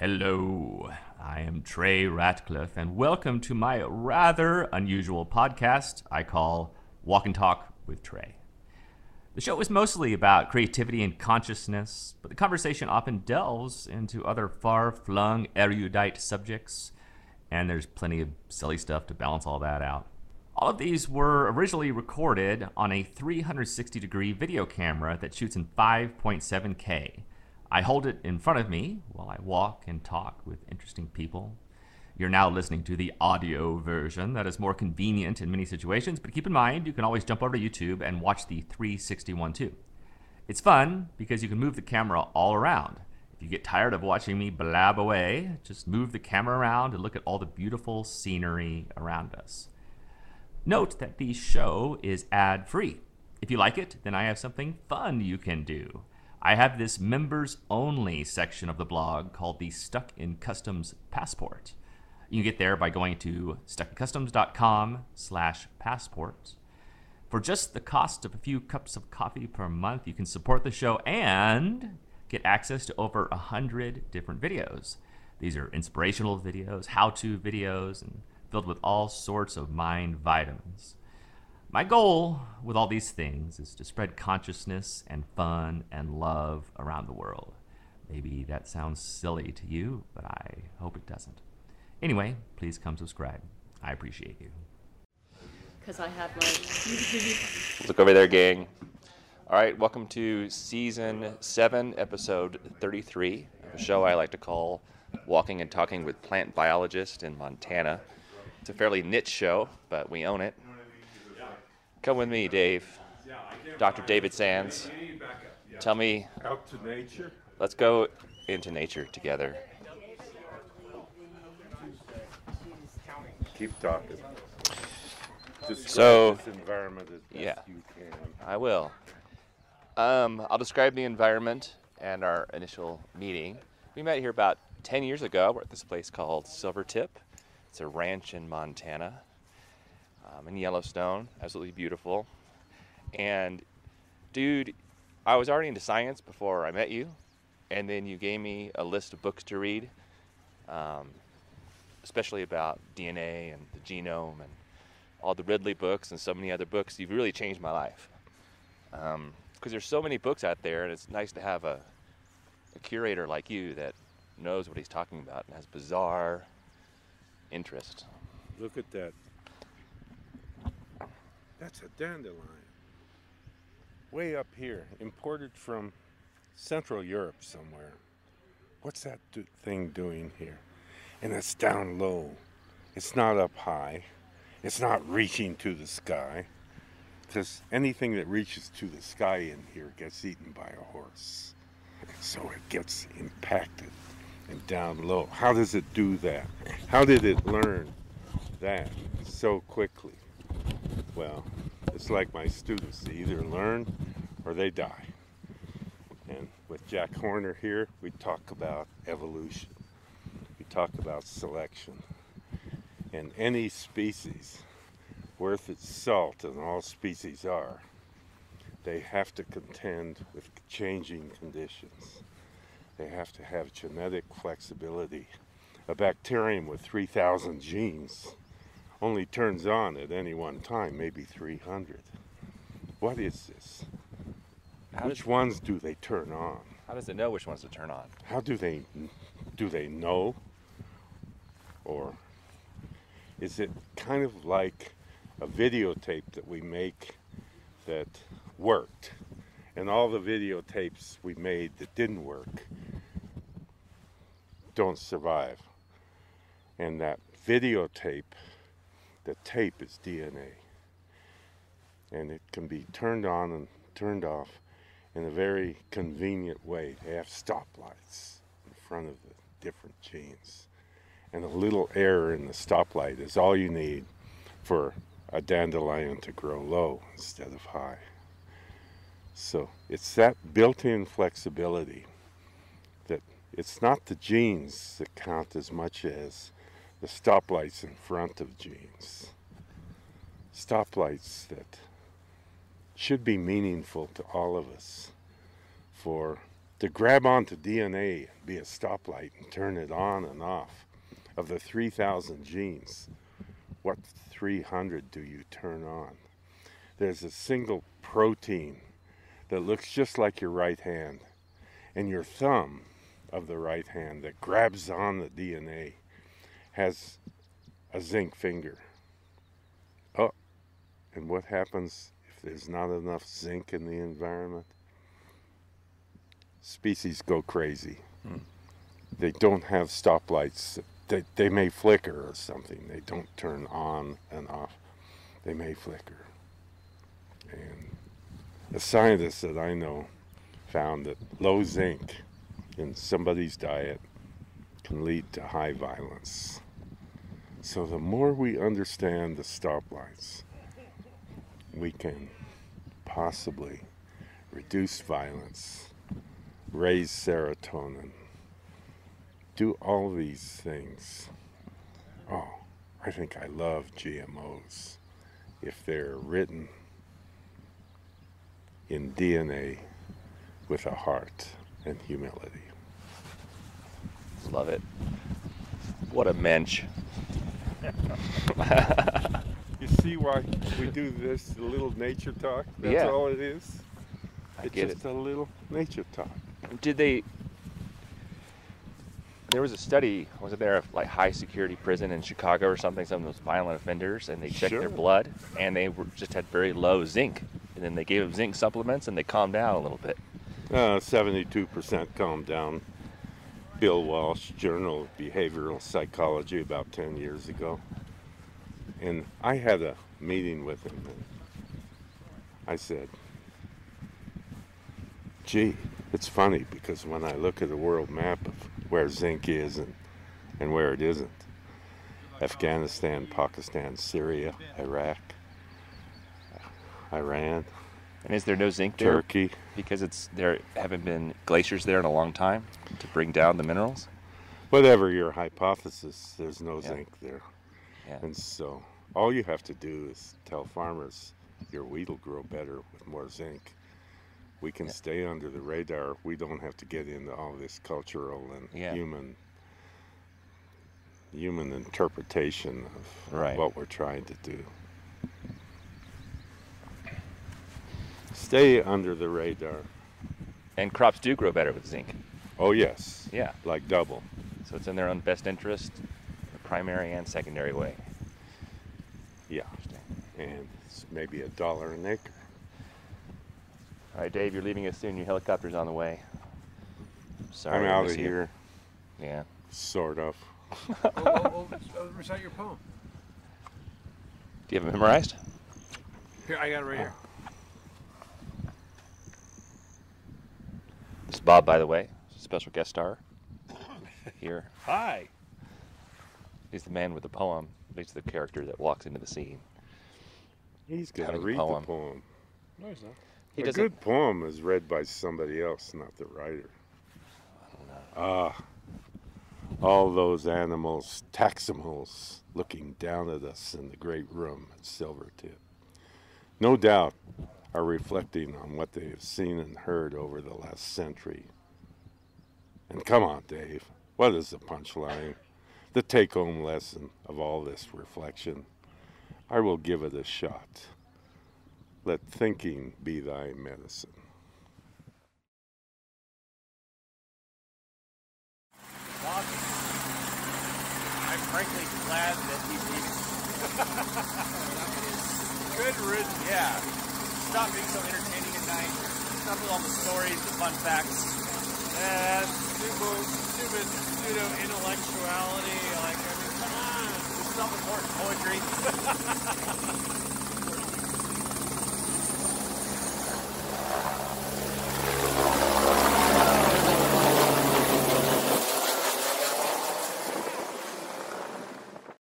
Hello, I am Trey Ratcliff, and welcome to my rather unusual podcast I call Walk and Talk with Trey. The show is mostly about creativity and consciousness, but the conversation often delves into other far flung, erudite subjects, and there's plenty of silly stuff to balance all that out. All of these were originally recorded on a 360 degree video camera that shoots in 5.7K. I hold it in front of me while I walk and talk with interesting people. You're now listening to the audio version that is more convenient in many situations, but keep in mind you can always jump over to YouTube and watch the 361 too. It's fun because you can move the camera all around. If you get tired of watching me blab away, just move the camera around and look at all the beautiful scenery around us. Note that the show is ad free. If you like it, then I have something fun you can do. I have this members only section of the blog called the Stuck in Customs Passport. You can get there by going to stuckincustoms.com slash passport. For just the cost of a few cups of coffee per month, you can support the show and get access to over a hundred different videos. These are inspirational videos, how-to videos, and filled with all sorts of mind vitamins. My goal with all these things is to spread consciousness and fun and love around the world. Maybe that sounds silly to you, but I hope it doesn't. Anyway, please come subscribe. I appreciate you. Because I have my. Look over there, gang. All right, welcome to season seven, episode 33 of a show I like to call Walking and Talking with Plant Biologist in Montana. It's a fairly niche show, but we own it. Come with me, Dave. Dr. David Sands. Tell me, Out to nature. let's go into nature together. Keep talking. Describe So- this environment as best yeah. you can. I will. Um, I'll describe the environment and our initial meeting. We met here about 10 years ago. We're at this place called Silvertip. It's a ranch in Montana, um, in Yellowstone. Absolutely beautiful. And, dude, I was already into science before I met you. And then you gave me a list of books to read, um, especially about DNA and the genome and all the Ridley books and so many other books. You've really changed my life because Um, there's so many books out there, and it's nice to have a, a curator like you that knows what he's talking about and has bizarre interest. Look at that. That's a dandelion. Way up here, imported from Central Europe somewhere. What's that do- thing doing here? And it's down low. It's not up high. It's not reaching to the sky. Because anything that reaches to the sky in here gets eaten by a horse. So it gets impacted and down low. How does it do that? How did it learn that so quickly? Well, it's like my students, they either learn or they die. And with Jack Horner here, we talk about evolution, we talk about selection. And any species worth its salt, and all species are, they have to contend with changing conditions. They have to have genetic flexibility. A bacterium with 3,000 genes only turns on at any one time, maybe 300. What is this? How Which does, ones do they turn on? how does it know which ones to turn on? How do they do they know? Or is it kind of like a videotape that we make that worked and all the videotapes we made that didn't work don't survive. And that videotape, the tape is DNA. And it can be turned on and turned off in a very convenient way. They have stoplights in front of the different genes. And a little error in the stoplight is all you need for a dandelion to grow low instead of high. So it's that built in flexibility that it's not the genes that count as much as the stoplights in front of genes. Stoplights that should be meaningful to all of us for To grab onto DNA, be a stoplight, and turn it on and off. Of the 3,000 genes, what 300 do you turn on? There's a single protein that looks just like your right hand, and your thumb of the right hand that grabs on the DNA has a zinc finger. Oh, and what happens if there's not enough zinc in the environment? Species go crazy. Hmm. They don't have stoplights. They, they may flicker or something. They don't turn on and off. They may flicker. And a scientist that I know found that low zinc in somebody's diet can lead to high violence. So the more we understand the stoplights, we can possibly reduce violence, raise serotonin, do all these things. Oh, I think I love GMOs if they're written in DNA with a heart and humility. Love it. What a mensch. You see why we do this little nature talk? That's Yeah. all it is. I it's just a little nature talk. Did they? There was a study, wasn't there, of like high security prison in Chicago or something, some of those violent offenders, and they checked Sure. their blood, and they were, just had very low zinc, and then they gave them zinc supplements, and they calmed down a little bit. Uh, 72% calmed down. Bill Walsh, Journal of Behavioral Psychology, about 10 years ago. And I had a meeting with him, and I said, gee, it's funny because when I look at the world map of where zinc is and, and where it isn't, Afghanistan, Pakistan, Syria, Iraq, Iran, And is there no zinc there? Turkey, because it's there haven't been glaciers there in a long time to bring down the minerals? whatever your hypothesis, there's no Yeah. zinc there. Yeah. And so all you have to do is tell farmers your wheat will grow better with more zinc. We can Yeah. stay under the radar. We don't have to get into all this cultural and Yeah. human human interpretation of Right. what we're trying to do. Stay under the radar. And crops do grow better with zinc. Oh yes. Yeah. Like double. So it's in their own best interest, the primary and secondary way. Yeah. And it's maybe a dollar an acre. All right, Dave, you're leaving us soon. Your helicopter's on the way. Sorry. I'm out miss of you. here, Yeah. sort of. oh, oh, oh, oh, recite your poem. Do you have it memorized? Here, I got it right here. This is Bob, by the way, special guest star here. Hi. He's the man with the poem. He's the character that walks into the scene. He's going to a read poem. the poem. No, he's not. He a doesn't. good poem is read by somebody else, not the writer. I don't know. Ah, all those animals, taximals, looking down at us in the great room at Silvertip. No doubt are reflecting on what they have seen and heard over the last century. And come on, Dave, what is the punchline? The take home lesson of all this reflection? I will give it a shot. Let thinking be thy medicine. I'm frankly glad that he's leaving. Good riddance. Yeah. Stop being so entertaining at night. Stop with all the stories, the fun facts. Stupid, stupid pseudo intellectuality. Like, I mean, come on. This is all important poetry.